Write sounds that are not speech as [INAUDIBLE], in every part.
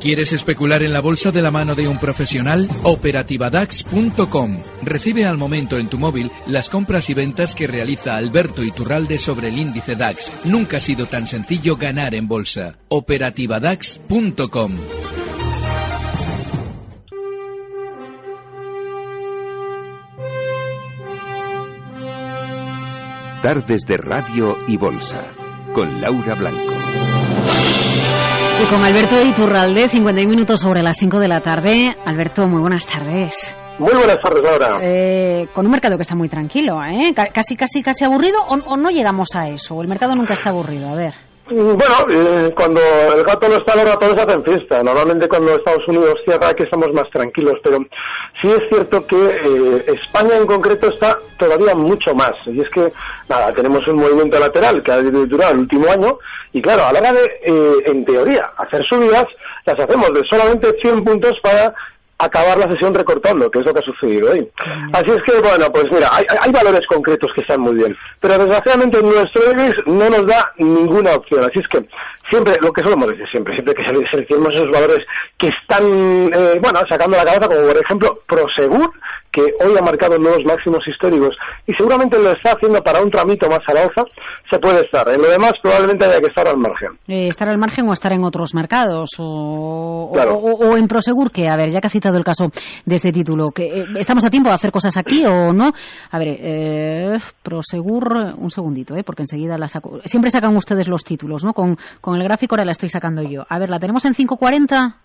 ¿Quieres especular en la bolsa de la mano de un profesional? Operativadax.com. Recibe al momento en tu móvil las compras y ventas que realiza Alberto Iturralde sobre el índice DAX. Nunca ha sido tan sencillo ganar en bolsa. Operativadax.com. Tardes de Radio y Bolsa con Laura Blanco. Y con Alberto Iturralde, 51 minutos sobre las 5 de la tarde. Alberto, muy buenas tardes. Muy buenas tardes, Laura. Eh, con un mercado que está muy tranquilo, ¿eh? Casi, casi, casi aburrido, o, o no llegamos a eso. El mercado nunca está aburrido, a ver. Bueno, eh, cuando el gato no está, los ratones hacen fiesta. Normalmente cuando Estados Unidos cierra aquí estamos más tranquilos, pero sí es cierto que eh, España en concreto está todavía mucho más. Y es que, nada, tenemos un movimiento lateral que ha durado el último año y claro, a la hora de, eh, en teoría, hacer subidas, las hacemos de solamente 100 puntos para acabar la sesión recortando, que es lo que ha sucedido hoy. Así es que, bueno, pues mira, hay, hay, valores concretos que están muy bien, pero desgraciadamente nuestro IBEX no nos da ninguna opción. Así es que siempre, lo que solemos decir siempre, siempre que seleccionemos esos valores que están, eh, bueno, sacando la cabeza, como por ejemplo Prosegur, que hoy ha marcado nuevos máximos históricos y seguramente lo está haciendo para un tramito más a la alza, se puede estar. En lo demás probablemente haya que estar al margen. Eh, ¿Estar al margen o estar en otros mercados? O, o, en Prosegur, que, a ver, ya que ha citado el caso de este título, que eh, ¿estamos a tiempo de hacer cosas aquí o no? A ver, eh, Prosegur, un segundito, eh, porque enseguida la saco. Siempre sacan ustedes los títulos, ¿no? Con, con el gráfico ahora la estoy sacando yo. A ver, ¿la tenemos en 540?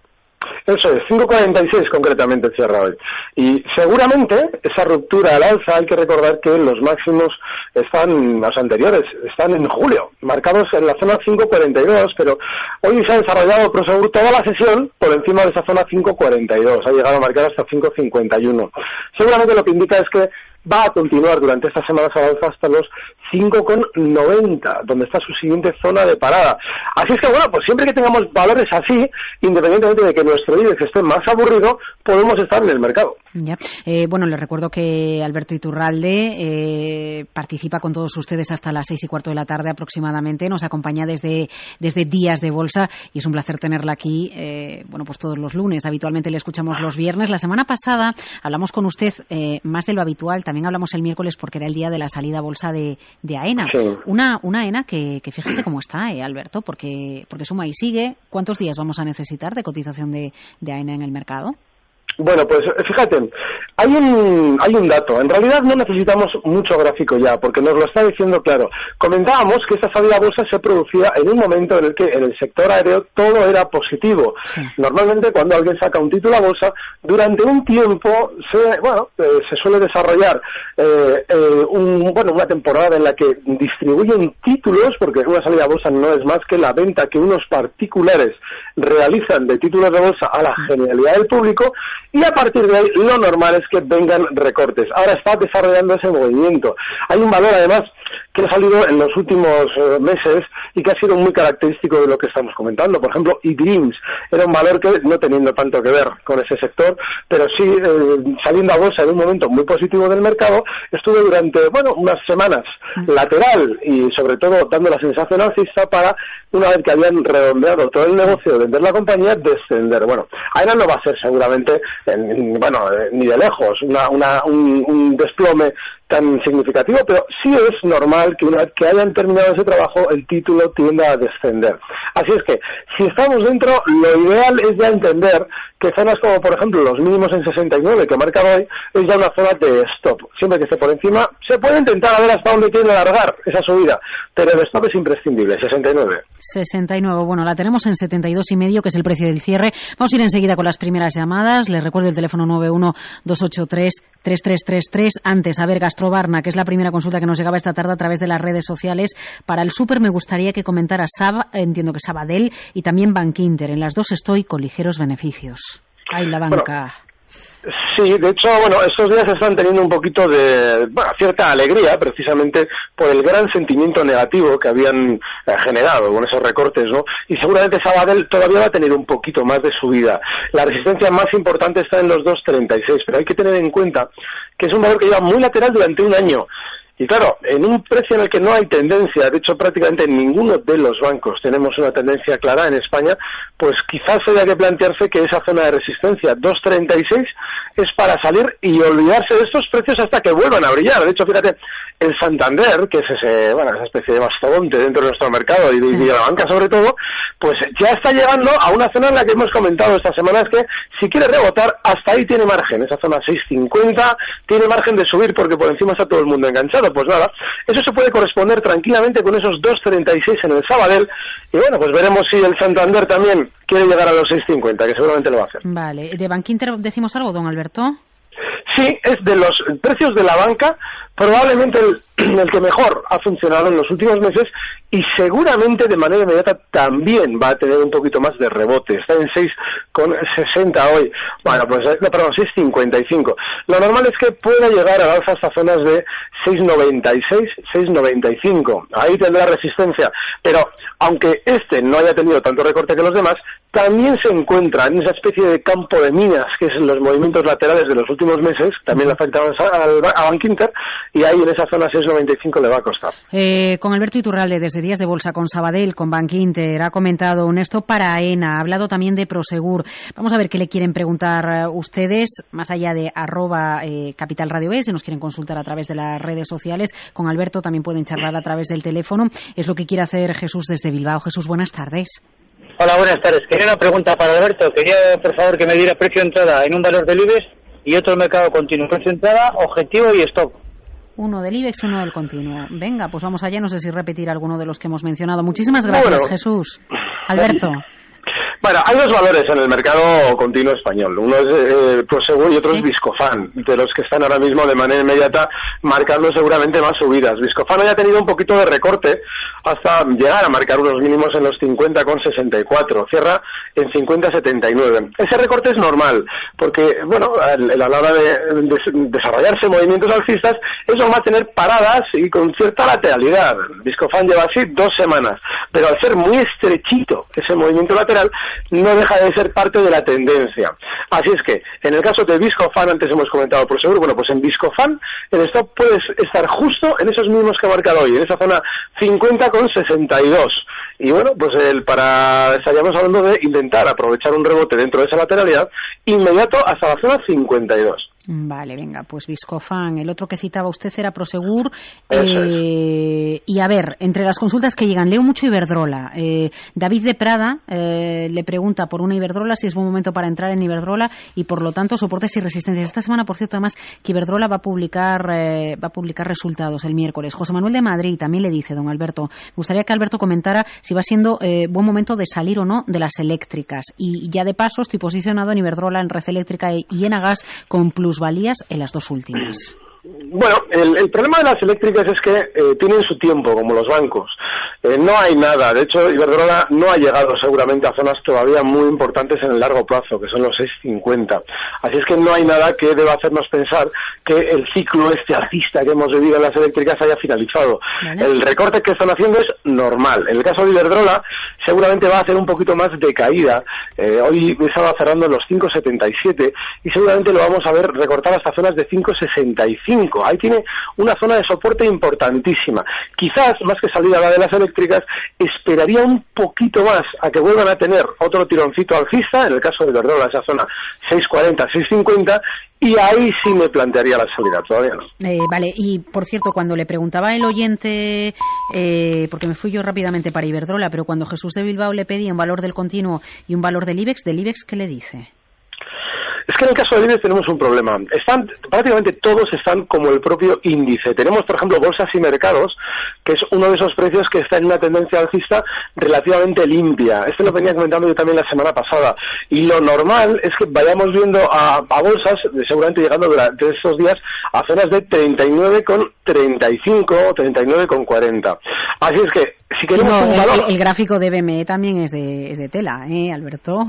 Eso es, 5.46 concretamente cierra hoy. Y seguramente esa ruptura al alza hay que recordar que los máximos están, los anteriores, están en julio, marcados en la zona 5.42, pero hoy se ha desarrollado Prosegur toda la sesión por encima de esa zona 5.42, ha llegado a marcar hasta 5.51. Seguramente lo que indica es que va a continuar durante estas semanas al alza hasta los 5,90, donde está su siguiente zona de parada. Así es que, bueno, pues siempre que tengamos valores así, independientemente de que nuestro índice esté más aburrido, podemos estar en el mercado. Ya. Eh, bueno, les recuerdo que Alberto Iturralde eh, participa con todos ustedes hasta las seis y cuarto de la tarde aproximadamente. Nos acompaña desde, desde Días de Bolsa y es un placer tenerla aquí, eh, bueno, pues todos los lunes. Habitualmente le escuchamos los viernes. La semana pasada hablamos con usted más de lo habitual. También hablamos el miércoles porque era el día de la salida a bolsa de, de AENA. Una, una AENA que, que fíjese cómo está, eh, Alberto, porque, porque suma y sigue. ¿Cuántos días vamos a necesitar de cotización de, de AENA en el mercado? Bueno, pues fíjate, hay un, hay un dato. En realidad no necesitamos mucho gráfico ya, porque nos lo está diciendo claro. Comentábamos que esta salida a bolsa se producía en un momento en el que en el sector aéreo todo era positivo. Normalmente cuando alguien saca un título a bolsa, durante un tiempo se, bueno, eh, se suele desarrollar eh, eh, un, bueno, una temporada en la que distribuyen títulos, porque una salida a bolsa no es más que la venta que unos particulares realizan de títulos de bolsa a la generalidad del público y a partir de ahí lo normal es que vengan recortes. Ahora está desarrollando ese movimiento. Hay un valor además que ha salido en los últimos eh, meses y que ha sido muy característico de lo que estamos comentando. Por ejemplo, eDreams era un valor que, no teniendo tanto que ver con ese sector, pero sí eh, saliendo a bolsa en un momento muy positivo del mercado, estuvo durante, bueno, unas semanas lateral y sobre todo dando la sensación alcista para, una vez que habían redondeado todo el negocio de vender la compañía, descender. Bueno, ahora no va a ser seguramente, bueno, eh, ni de lejos, una, una, un, un desplome tan significativo, pero sí es normal que una vez que hayan terminado ese trabajo el título tienda a descender. Así es que si estamos dentro, lo ideal es ya entender que zonas como por ejemplo los mínimos en 69 que marca hoy es ya una zona de stop. Siempre que esté por encima se puede intentar a ver hasta dónde quiere alargar esa subida, pero el stop es imprescindible, 69. 69, bueno, la tenemos en 72 y medio que es el precio del cierre. Vamos a ir enseguida con las primeras llamadas. Les recuerdo el teléfono 912833333 antes a ver Gastrobarna, que es la primera consulta que nos llegaba esta tarde a través de las redes sociales. Para el súper me gustaría que comentara Sab, entiendo que Sabadell y también Bankinter. En las dos estoy con ligeros beneficios. Ay, la banca. Sí, de hecho, bueno, estos días están teniendo un poquito de, bueno, cierta alegría, precisamente por el gran sentimiento negativo que habían eh, generado con esos recortes, ¿no? Y seguramente Sabadell todavía va a tener un poquito más de subida. La resistencia más importante está en los 2.36, pero hay que tener en cuenta que es un valor que lleva muy lateral durante un año Y claro, en un precio en el que no hay tendencia, de hecho prácticamente en ninguno de los bancos tenemos una tendencia clara en España, pues quizás haya que plantearse que esa zona de resistencia 2.36 es para salir y olvidarse de estos precios hasta que vuelvan a brillar. De hecho, fíjate, el Santander, que es ese, bueno, esa especie de mastodonte dentro de nuestro mercado y de, la banca sobre todo, pues ya está llegando a una zona en la que hemos comentado esta semana es que si quiere rebotar, hasta ahí tiene margen, esa zona 6.50 tiene margen de subir porque por encima está todo el mundo enganchado. Pues nada, eso se puede corresponder tranquilamente con esos 2.36 en el Sabadell y bueno, pues veremos si el Santander también quiere llegar a los 6.50, que seguramente lo va a hacer. Vale, ¿de Bankinter decimos algo, don Alberto? Sí, es de los precios de la banca probablemente [CLEARS THROAT] el, que mejor ha funcionado en los últimos meses y seguramente de manera inmediata también va a tener un poquito más de rebote. Está en 6,60 hoy. Bueno, pues no, perdón, 6,55. Lo normal es que pueda llegar a alza hasta zonas de 6,96, 6,95. Ahí tendrá resistencia. Pero aunque este no haya tenido tanto recorte que los demás, también se encuentra en esa especie de campo de minas, que es los movimientos laterales de los últimos meses, también le afectaban a Bank y ahí en esa zona 6,95 le va a costar. Eh, con Alberto Iturralde, desde Días de Bolsa, con Sabadell, con Bank ha comentado un esto para AENA, ha hablado también de Prosegur. Vamos a ver qué le quieren preguntar eh, ustedes, más allá de arroba eh, Capital B, si nos quieren consultar a través de las redes sociales. Con Alberto también pueden charlar a través del teléfono. Es lo que quiere hacer Jesús desde Bilbao. Jesús, buenas tardes. Hola, buenas tardes. Quería una pregunta para Alberto. Quería, por favor, que me diera precio de entrada en un valor del IBEX y otro mercado continuo. Precio de entrada, objetivo y stop. Uno del IBEX uno del continuo. Venga, pues vamos allá. No sé si repetir alguno de los que hemos mencionado. Muchísimas gracias, Jesús. Alberto. [LAUGHS] Bueno, hay dos valores en el mercado continuo español. Uno es eh, Prosegur y otro es Viscofan, de los que están ahora mismo de manera inmediata marcando seguramente más subidas. Viscofan haya tenido un poquito de recorte hasta llegar a marcar unos mínimos en los 50,64. Cierra en 50,79. Ese recorte es normal, porque, bueno, a la hora de, desarrollarse movimientos alcistas, eso va a tener paradas y con cierta lateralidad. Viscofan lleva así dos semanas, pero al ser muy estrechito ese movimiento lateral, no deja de ser parte de la tendencia. Así es que, en el caso de Viscofan, antes hemos comentado por seguro, bueno, pues en Viscofan el stop puede estar justo en esos mismos que ha marcado hoy, en esa zona 50,62. Y bueno, pues el para estaríamos hablando de intentar aprovechar un rebote dentro de esa lateralidad inmediato hasta la zona 52. Vale, venga, pues Viscofan. El otro que citaba usted era Prosegur. Eh, y a ver, entre las consultas que llegan, leo mucho Iberdrola. Eh, David de Prada eh, le pregunta por una Iberdrola si es buen momento para entrar en Iberdrola y por lo tanto soportes y resistencias. Esta semana, por cierto, además que Iberdrola va a publicar va a publicar resultados el miércoles. José Manuel de Madrid también le dice, don Alberto, me gustaría que Alberto comentara si va siendo buen momento de salir o no de las eléctricas. Y ya de paso estoy posicionado en Iberdrola, en Red Eléctrica y en Agas con plus valías en las dos últimas. Bueno, el, problema de las eléctricas es que eh, tienen su tiempo, como los bancos. Eh, no hay nada. De hecho, Iberdrola no ha llegado seguramente a zonas todavía muy importantes en el largo plazo, que son los 6,50. Así es que no hay nada que deba hacernos pensar que el ciclo este alcista que hemos vivido en las eléctricas haya finalizado. El recorte que están haciendo es normal. En el caso de Iberdrola, seguramente va a hacer un poquito más de caída. Eh, hoy estaba cerrando en los 5,77 y seguramente lo vamos a ver recortar hasta zonas de 5,65 Ahí tiene una zona de soporte importantísima. Quizás, más que salir a la de las eléctricas, esperaría un poquito más a que vuelvan a tener otro tironcito alcista, en el caso de Verdrola, esa zona 640, 650, y ahí sí me plantearía la salida, todavía no. Eh, vale, y por cierto, cuando le preguntaba el oyente, eh, porque me fui yo rápidamente para Iberdrola, pero cuando Jesús de Bilbao le pedía un valor del continuo y un valor del IBEX, ¿del IBEX qué le dice? Es que en el caso del índice tenemos un problema. Están, prácticamente todos están como el propio índice. Tenemos, por ejemplo, bolsas y mercados, que es uno de esos precios que está en una tendencia alcista relativamente limpia. Esto lo venía comentando yo también la semana pasada. Y lo normal es que vayamos viendo a, bolsas, seguramente llegando durante estos días, a zonas de 39,35 o 39,40. Así es que, si queremos un valor... El, gráfico de BME también es de, es de tela, ¿eh, Alberto?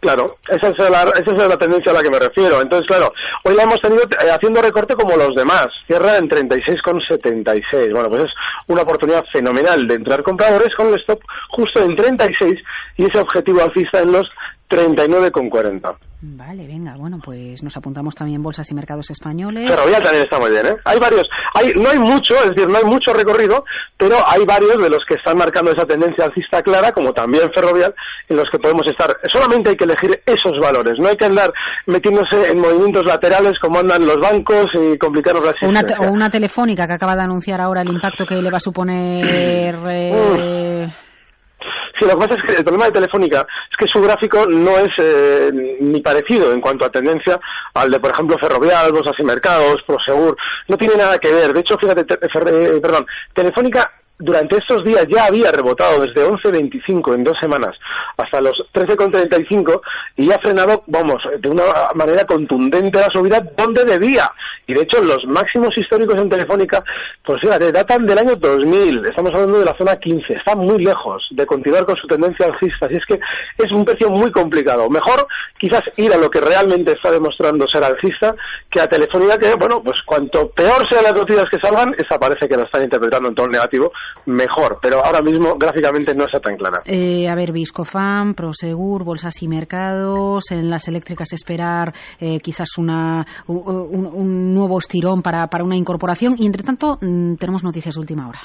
Claro, esa es, la, esa es la tendencia a la que me refiero. Entonces, claro, hoy la hemos tenido eh, haciendo recorte como los demás. Cierra en 36,76. Bueno, pues es una oportunidad fenomenal de entrar compradores con el stop justo en 36 y ese objetivo alcista en los 39,40. Vale, venga, bueno, pues nos apuntamos también bolsas y mercados españoles. Ferrovial también está muy bien, ¿eh? Hay varios, hay, no hay mucho, es decir, no hay mucho recorrido, pero hay varios de los que están marcando esa tendencia alcista clara, como también Ferrovial, en los que podemos estar. Solamente hay que elegir esos valores, no hay que andar metiéndose en movimientos laterales como andan los bancos y complicarnos la situación. Una, o una telefónica que acaba de anunciar ahora el impacto que le va a suponer... Eh, Sí, lo que pasa es que el problema de Telefónica es que su gráfico no es eh, ni parecido en cuanto a tendencia al de, por ejemplo, Ferrovial, Bolsas y Mercados, Prosegur. No tiene nada que ver. De hecho, fíjate, eh, perdón, Telefónica durante estos días ya había rebotado desde 11.25 en dos semanas hasta los 13.35 y ha frenado, vamos, de una manera contundente la subida donde debía. Y de hecho los máximos históricos en Telefónica, pues fíjate, datan del año 2000, estamos hablando de la zona 15, está muy lejos de continuar con su tendencia alcista, así es que es un precio muy complicado. Mejor quizás ir a lo que realmente está demostrando ser alcista que a Telefónica que, bueno, pues cuanto peor sean las noticias que salgan, esa parece que la están interpretando en tono negativo mejor, pero ahora mismo gráficamente no está tan clara. Eh, a ver, Viscofam, Prosegur, Bolsas y Mercados, en las eléctricas esperar eh, quizás una, un, nuevo estirón para, para una incorporación y, entre tanto, mm, tenemos noticias de última hora.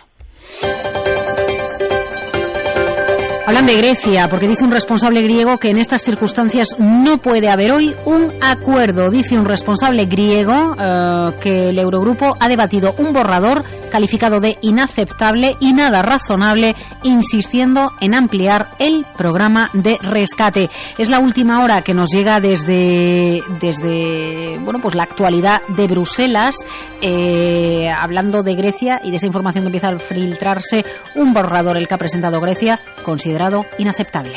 Hablan de Grecia, porque dice un responsable griego que en estas circunstancias no puede haber hoy un acuerdo. Dice un responsable griego eh, que el Eurogrupo ha debatido un borrador calificado de inaceptable y nada razonable, insistiendo en ampliar el programa de rescate. Es la última hora que nos llega desde, desde bueno, pues la actualidad de Bruselas, eh, hablando de Grecia y de esa información que empieza a filtrarse un borrador, el que ha presentado Grecia, considera inaceptable.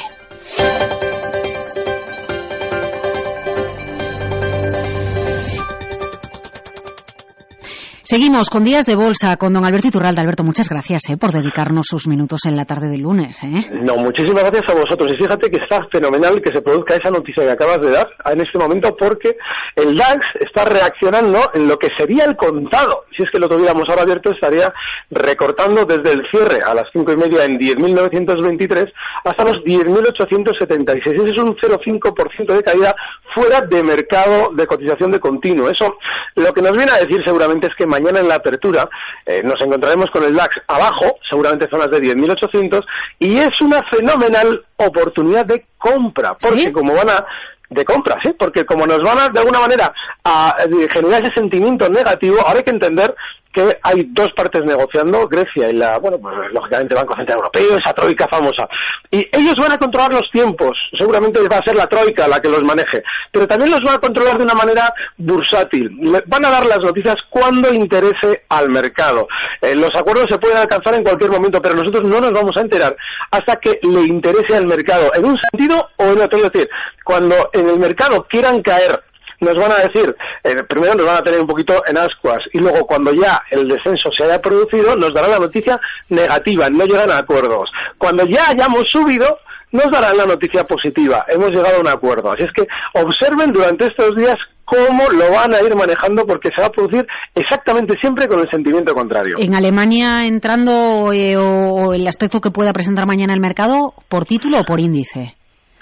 Seguimos con Días de Bolsa con don Alberto Iturralde. Alberto, muchas gracias eh, por dedicarnos sus minutos en la tarde del lunes. Eh. No, muchísimas gracias a vosotros. Y fíjate que está fenomenal que se produzca esa noticia que acabas de dar en este momento porque el DAX está reaccionando en lo que sería el contado. Si es que lo tuviéramos ahora abierto, estaría recortando desde el cierre a las cinco y media en 10.923 hasta los 10.876. Ese es un 0,5% de caída fuera de mercado de cotización de continuo. Eso lo que nos viene a decir seguramente es que mañana en la apertura eh, nos encontraremos con el DAX abajo, seguramente zonas de 10.800, y es una fenomenal oportunidad de compra, porque como van a de compra, ¿sí? Porque como nos van a, de alguna manera, a eh, generar ese sentimiento negativo, ahora hay que entender que hay dos partes negociando, Grecia y la, bueno, pues lógicamente Banco Central Europeo, esa troika famosa. Y ellos van a controlar los tiempos, seguramente va a ser la troika la que los maneje, pero también los van a controlar de una manera bursátil. Van a dar las noticias cuando interese al mercado. Eh, los acuerdos se pueden alcanzar en cualquier momento, pero nosotros no nos vamos a enterar hasta que le interese al mercado, en un sentido o en otro. Es decir, cuando en el mercado quieran caer nos van a decir, eh, primero nos van a tener un poquito en ascuas y luego cuando ya el descenso se haya producido nos darán la noticia negativa, no llegan a acuerdos. Cuando ya hayamos subido, nos darán la noticia positiva, hemos llegado a un acuerdo. Así es que observen durante estos días cómo lo van a ir manejando porque se va a producir exactamente siempre con el sentimiento contrario. En Alemania entrando eh, o el aspecto que pueda presentar mañana el mercado, ¿por título o por índice?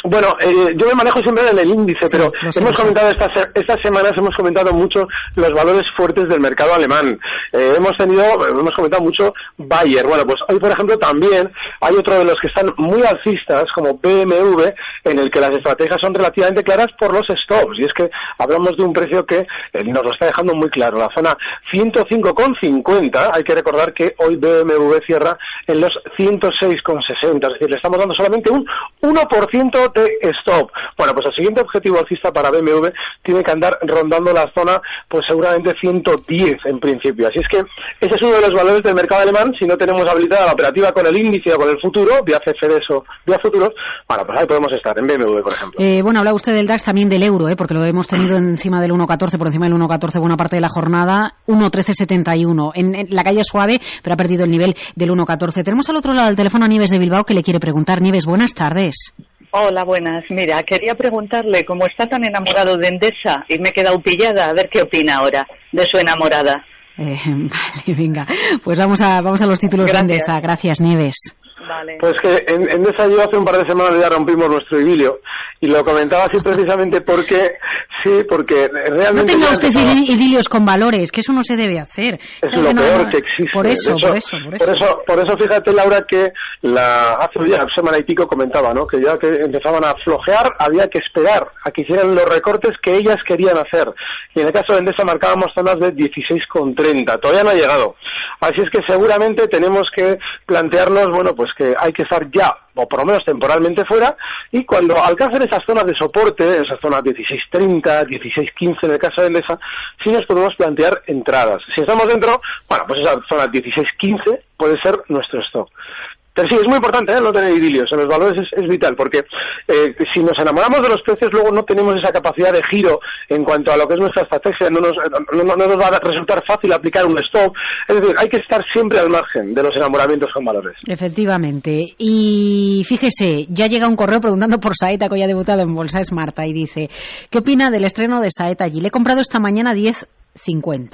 Bueno, eh, yo me manejo siempre en el índice, pero hemos comentado estas, estas semanas, hemos comentado mucho los valores fuertes del mercado alemán. Eh, hemos tenido, hemos comentado mucho Bayer. Bueno, pues hoy, por ejemplo, también hay otro de los que están muy alcistas, como BMW, en el que las estrategias son relativamente claras por los stops. Y es que hablamos de un precio que eh, nos lo está dejando muy claro. La zona 105,50, hay que recordar que hoy BMW cierra en los 106,60. Es decir, le estamos dando solamente un 1% stop. Bueno, pues el siguiente objetivo alcista para BMW tiene que andar rondando la zona, pues seguramente 110 en principio. Así es que ese es uno de los valores del mercado alemán. Si no tenemos habilitada la operativa con el índice o con el futuro, vía CFDs o vía futuros, bueno, pues ahí podemos estar, en BMW, por ejemplo. Eh, bueno, habla usted del DAX también del euro, ¿eh? porque lo hemos tenido encima del 1.14, por encima del 1.14 buena parte de la jornada, 1.1371. En, en la calle suave, pero ha perdido el nivel del 1.14. Tenemos al otro lado del teléfono a Nieves de Bilbao que le quiere preguntar. Nieves, buenas tardes. Hola, buenas. Mira, quería preguntarle, cómo está tan enamorado de Endesa y me he quedado pillada, a ver qué opina ahora de su enamorada. Eh, [LAUGHS] vale, venga. Pues vamos a, vamos a los títulos de Endesa. Gracias, Nieves. Pues que en, en esa yo hace un par de semanas ya rompimos nuestro idilio y lo comentaba así precisamente porque, sí, porque realmente... No tenga usted idilios con valores, que eso no se debe hacer. Es lo peor que existe. Por eso, por eso, por eso. Por eso, fíjate, Laura, que la, hace ya semana y pico comentaba, ¿no? Que ya que empezaban a flojear, había que esperar a que hicieran los recortes que ellas querían hacer. Y en el caso de Endesa marcábamos zonas de 16,30. Todavía no ha llegado. Así es que seguramente tenemos que plantearnos, bueno, pues que hay que estar ya o por lo menos temporalmente fuera, y cuando alcancen esas zonas de soporte, esas zonas 16.30, 16.15 en el caso de Endesa, sí nos podemos plantear entradas. Si estamos dentro, bueno, pues esa zona 16.15 puede ser nuestro stock. Sí, es muy importante ¿eh? no tener idilios en los valores, es, vital, porque eh, si nos enamoramos de los precios, luego no tenemos esa capacidad de giro en cuanto a lo que es nuestra estrategia, no nos, no, nos va a resultar fácil aplicar un stop. Es decir, hay que estar siempre al margen de los enamoramientos con valores. Efectivamente. Y fíjese, ya llega un correo preguntando por Saeta, que hoy ha debutado en Bolsa, es Marta, y dice, ¿qué opina del estreno de Saeta allí? Le he comprado esta mañana 10.50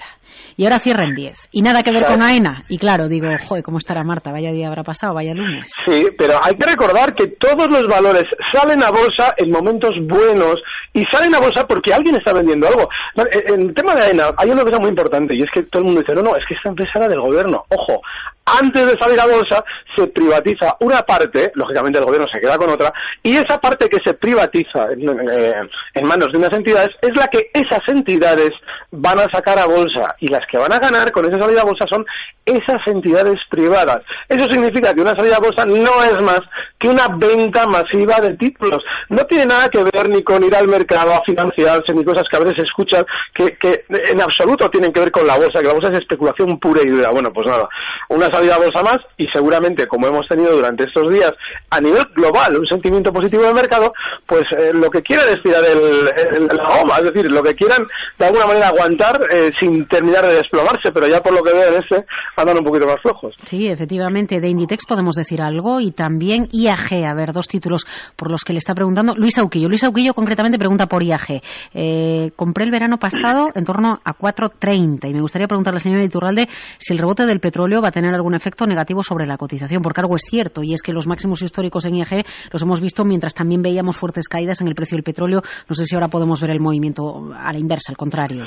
y ahora cierra en 10. Y nada que ver con AENA. Y claro, digo, joder, ¿cómo estará Marta? Vaya día habrá pasado, vaya lunes. Sí, pero hay que recordar que todos los valores salen a bolsa en momentos buenos y salen a bolsa porque alguien está vendiendo algo. En el tema de AENA hay una cosa muy importante y es que todo el mundo dice, no, no, es que esta empresa era del gobierno. Ojo, antes de salir a bolsa se privatiza una parte, lógicamente el gobierno se queda con otra, y esa parte que se privatiza en, eh, manos de unas entidades es la que esas entidades van a sacar a bolsa y las que van a ganar con esa salida a bolsa son esas entidades privadas. Eso significa que una salida a bolsa no es más que una venta masiva de títulos. No tiene nada que ver ni con ir al mercado a financiarse, ni cosas que a veces se escuchan que, que en absoluto tienen que ver con la bolsa, que la bolsa es especulación pura y dura. Bueno, pues nada, una salida a más y seguramente, como hemos tenido durante estos días, a nivel global, un sentimiento positivo del mercado, pues eh, lo que quieran es tirar el, la goma, es decir, lo que quieran de alguna manera aguantar eh, sin terminar de desplomarse, pero ya por lo que veo en este andan un poquito más flojos. Sí, efectivamente, de Inditex podemos decir algo y también IAG, a ver, dos títulos por los que le está preguntando Luis Auquillo. Luis Auquillo concretamente pregunta por IAG. Eh, compré el verano pasado en torno a 4.30 y me gustaría preguntarle al señor Iturralde si el rebote del petróleo va a tener algún efecto negativo sobre la cotización, porque algo es cierto y es que los máximos históricos en IAG los hemos visto mientras también veíamos fuertes caídas en el precio del petróleo. No sé si ahora podemos ver el movimiento a la inversa, al contrario.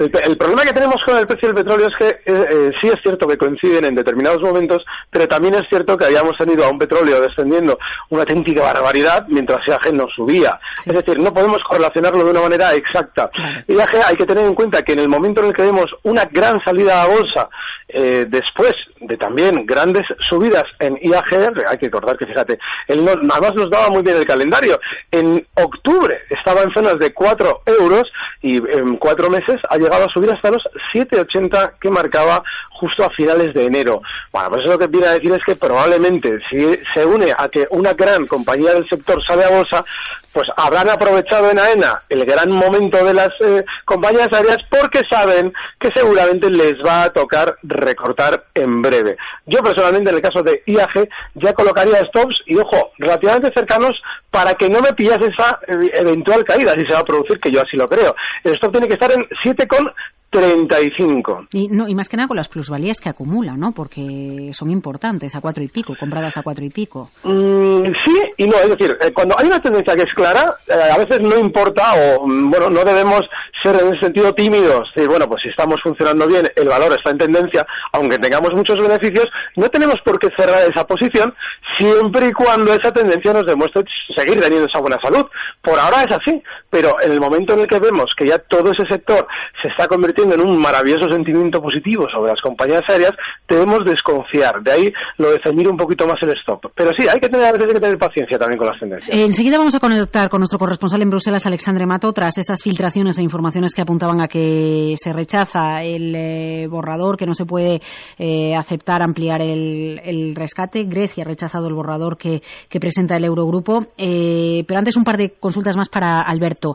El, problema que tenemos con el precio del petróleo es que eh, eh, sí es cierto que coinciden en determinados momentos, pero también es cierto que habíamos tenido a un petróleo descendiendo una auténtica barbaridad mientras IAG no subía. Es decir, no podemos correlacionarlo de una manera exacta. IAG hay que tener en cuenta que en el momento en el que vemos una gran salida a bolsa, eh, después de también grandes subidas en IAG, hay que recordar que fíjate, él no, además nos daba muy bien el calendario. En octubre estaba en zonas de 4 euros y en cuatro meses ha a subir hasta los 7,80 que marcaba justo a finales de enero. Bueno, pues eso lo que viene a decir es que probablemente si se une a que una gran compañía del sector sale a bolsa, pues habrán aprovechado en AENA el gran momento de las eh, compañías aéreas porque saben que seguramente les va a tocar recortar en breve. Yo personalmente en el caso de IAG ya colocaría stops y ojo, relativamente cercanos para que no me pillase esa eh, eventual caída si se va a producir, que yo así lo creo. El stop tiene que estar en 7,5 35. Y, no, y más que nada con las plusvalías que acumula, ¿no? Porque son importantes, a cuatro y pico, compradas a cuatro y pico. Mm, sí y no, es decir, eh, cuando hay una tendencia que es clara, eh, a veces no importa o, mm, bueno, no debemos ser en ese sentido tímidos. Y bueno, pues si estamos funcionando bien, el valor está en tendencia, aunque tengamos muchos beneficios, no tenemos por qué cerrar esa posición siempre y cuando esa tendencia nos demuestre seguir teniendo esa buena salud. Por ahora es así, pero en el momento en el que vemos que ya todo ese sector se está convirtiendo en un maravilloso sentimiento positivo sobre las compañías aéreas, debemos desconfiar. De ahí lo de ceñir un poquito más el stop. Pero sí, hay que tener, que tener paciencia también con las tendencias. enseguida vamos a conectar con nuestro corresponsal en Bruselas, Alexandre Mato, tras esas filtraciones e informaciones que apuntaban a que se rechaza el eh, borrador, que no se puede eh, aceptar ampliar el, rescate. Grecia ha rechazado el borrador que, presenta el Eurogrupo. Eh, pero antes un par de consultas más para Alberto.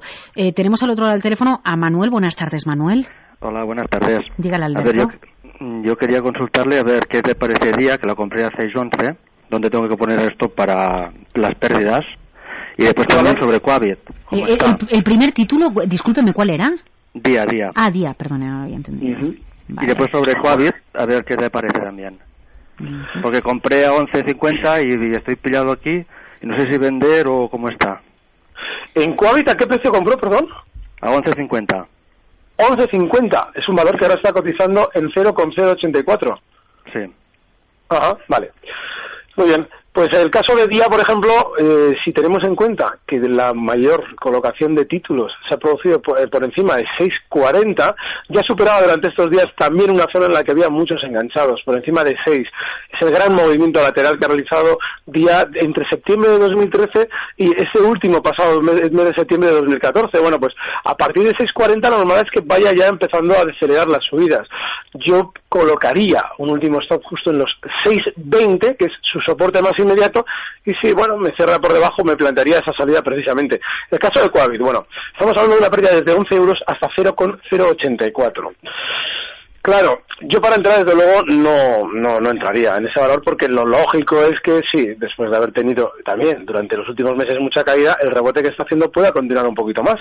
tenemos al otro lado del teléfono a Manuel. Buenas tardes, Manuel. Hola, buenas tardes. Dígale, Alberto. A ver, yo, quería consultarle a ver qué le parecería que la compré a 6.11, donde tengo que poner esto para las pérdidas, y después también sobre Coavit. Eh, el, primer título, discúlpeme, ¿cuál era? Día a día. Ah, día, perdone, no había entendido. Y después sobre Coavit, a ver qué le parece también. Porque compré a 11.50 y, y estoy pillado aquí y no sé si vender o cómo está. ¿En Coavit a qué precio compró, perdón? A 11.50. 11.50. Es un valor que ahora está cotizando en 0,084. Sí. Ajá, vale. Muy bien. Pues el caso de Día, por ejemplo, eh, si tenemos en cuenta que la mayor colocación de títulos se ha producido por, eh, encima de 6,40, ya superaba durante estos días también una zona en la que había muchos enganchados, por encima de 6. Es el gran movimiento lateral que ha realizado Día entre septiembre de 2013 y este último pasado mes, mes de septiembre de 2014. Bueno, pues a partir de 6,40 lo normal es que vaya ya empezando a desacelerar las subidas. Yo colocaría un último stop justo en los 6,20, que es su soporte más inmediato, y si, bueno, me cierra por debajo, me plantearía esa salida precisamente. El caso de Coavit, bueno, estamos hablando de una pérdida desde 11 euros hasta 0,084. Claro, yo para entrar desde luego no, no, no entraría en ese valor porque lo lógico es que sí, después de haber tenido también durante los últimos meses mucha caída, el rebote que está haciendo pueda continuar un poquito más.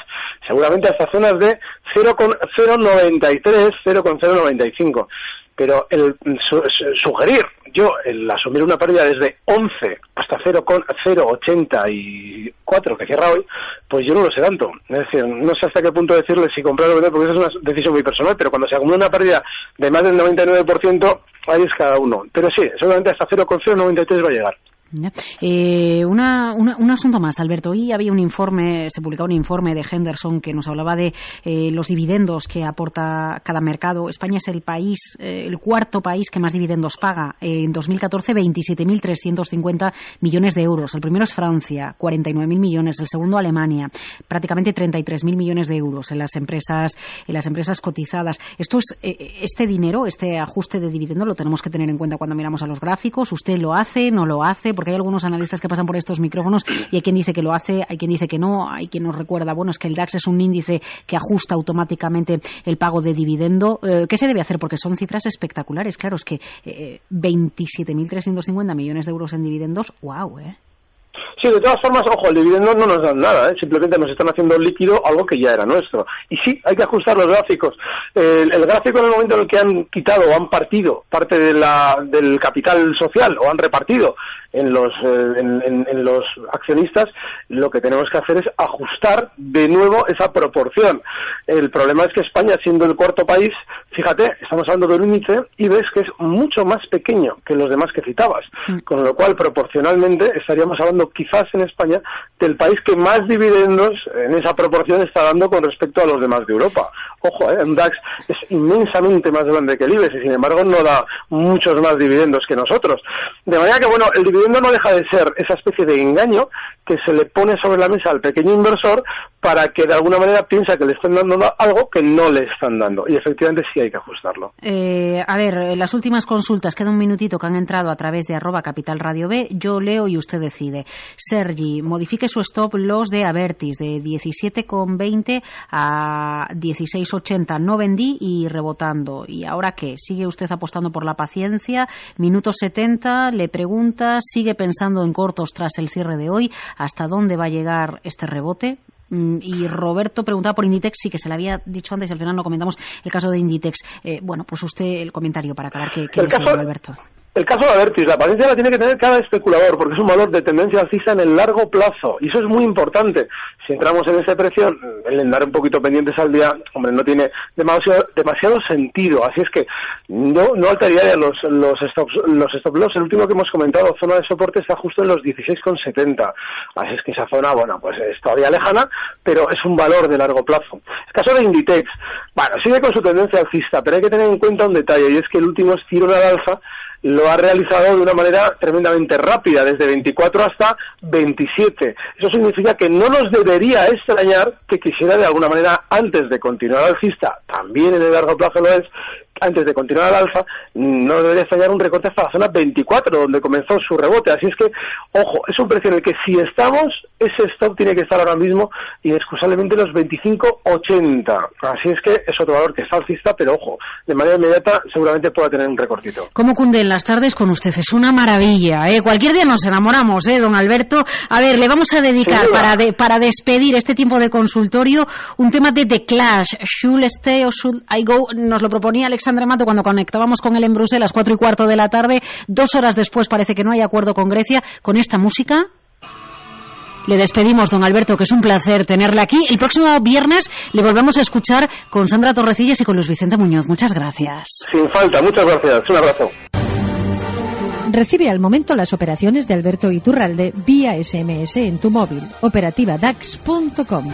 Seguramente hasta zonas de 0,093, 0,095 pero el su, su, sugerir yo el asumir una pérdida desde 11 hasta 0,084 que cierra hoy, pues yo no lo sé tanto. Es decir, no sé hasta qué punto decirle si comprar o vender, porque eso es una decisión muy personal, pero cuando se acumula una pérdida de más del 99%, ahí es cada uno. Pero sí, seguramente hasta 0,093 va a llegar. Eh, una, una, un asunto más, Alberto. Hoy había un informe, se publicaba un informe de Henderson que nos hablaba de eh, los dividendos que aporta cada mercado. España es el país, eh, el cuarto país que más dividendos paga. en 2014, 27.350 millones de euros. El primero es Francia, 49.000 millones. El segundo, Alemania, prácticamente 33.000 millones de euros en las empresas, en las empresas cotizadas. Esto es, este dinero, este ajuste de dividendo, lo tenemos que tener en cuenta cuando miramos a los gráficos. ¿Usted lo hace, no lo hace? Hay algunos analistas que pasan por estos micrófonos y hay quien dice que lo hace, hay quien dice que no, hay quien nos recuerda, bueno, es que el DAX es un índice que ajusta automáticamente el pago de dividendo. Eh, ¿Qué se debe hacer? Porque son cifras espectaculares, claro, es que eh, 27.350 millones de euros en dividendos, wow, ¿eh? Sí, de todas formas, ojo, el dividendo no nos dan nada, ¿eh? simplemente nos están haciendo líquido algo que ya era nuestro. Y sí, hay que ajustar los gráficos. El, el gráfico en el momento en el que han quitado o han partido parte de la, del capital social o han repartido en los, eh, en, en, en, los accionistas, lo que tenemos que hacer es ajustar de nuevo esa proporción. El problema es que España, siendo el cuarto país, fíjate, estamos hablando del índice y ves que es mucho más pequeño que los demás que citabas, mm. con lo cual proporcionalmente estaríamos hablando en España del país que más dividendos en esa proporción está dando con respecto a los demás de Europa. Ojo, ¿eh? en DAX es inmensamente más grande que el IBEX y sin embargo no da muchos más dividendos que nosotros. De manera que, bueno, el dividendo no deja de ser esa especie de engaño que se le pone sobre la mesa al pequeño inversor para que de alguna manera piensa que le están dando algo que no le están dando. Y efectivamente sí hay que ajustarlo. Eh, a ver, las últimas consultas, queda un minutito que han entrado a través de arroba capital radio B. Yo leo y usted decide. Sergi, modifique su stop loss de Avertis de 17,20 a 16,80. No vendí y rebotando. ¿Y ahora qué? ¿Sigue usted apostando por la paciencia? Minuto 70, le pregunta, ¿sigue pensando en cortos tras el cierre de hoy? ¿Hasta dónde va a llegar este rebote? Mm, y Roberto preguntaba por Inditex, sí que se le había dicho antes, al final no comentamos el caso de Inditex. Eh, bueno, pues usted el comentario para acabar, que, que el caso, Alberto. El caso de Avertis, la paciencia la tiene que tener cada especulador porque es un valor de tendencia alcista en el largo plazo y eso es muy importante. Si entramos en ese precio, el andar un poquito pendientes al día, hombre, no tiene demasiado, demasiado sentido. Así es que no, no alteraría los, los, stop, los stop loss. El último que hemos comentado, zona de soporte, está justo en los 16,70. Así es que esa zona, bueno, pues es todavía lejana, pero es un valor de largo plazo. El caso de Inditex, bueno, sigue con su tendencia alcista, pero hay que tener en cuenta un detalle y es que el último estiro al alza lo ha realizado de una manera tremendamente rápida, desde 24 hasta 27. Eso significa que no nos debería extrañar que quisiera de alguna manera, antes de continuar alcista, también en el largo plazo lo es, antes de continuar al alza, no debería extrañar un recorte hasta la zona 24, donde comenzó su rebote. Así es que, ojo, es un precio en el que si estamos, ese stop tiene que estar ahora mismo inexcusablemente los 25,80. Así es que es otro valor que está alcista, pero ojo, de manera inmediata seguramente pueda tener un recortito. ¿Cómo cunden las tardes con usted? Es una maravilla, ¿eh? Cualquier día nos enamoramos, ¿eh, don Alberto? A ver, le vamos a dedicar para, de, para despedir este tiempo de consultorio un tema de The Clash. Should stay or should I go? Nos lo proponía Alexander Alexandre Mato cuando conectábamos con él en Bruselas, cuatro y cuarto de la tarde. Dos horas después parece que no hay acuerdo con Grecia. Con esta música le despedimos, don Alberto, que es un placer tenerle aquí. El próximo viernes le volvemos a escuchar con Sandra Torrecillas y con Luis Vicente Muñoz. Muchas gracias. Sin falta, muchas gracias. Un abrazo. Recibe al momento las operaciones de Alberto Iturralde vía SMS en tu móvil. Operativa DAX.com.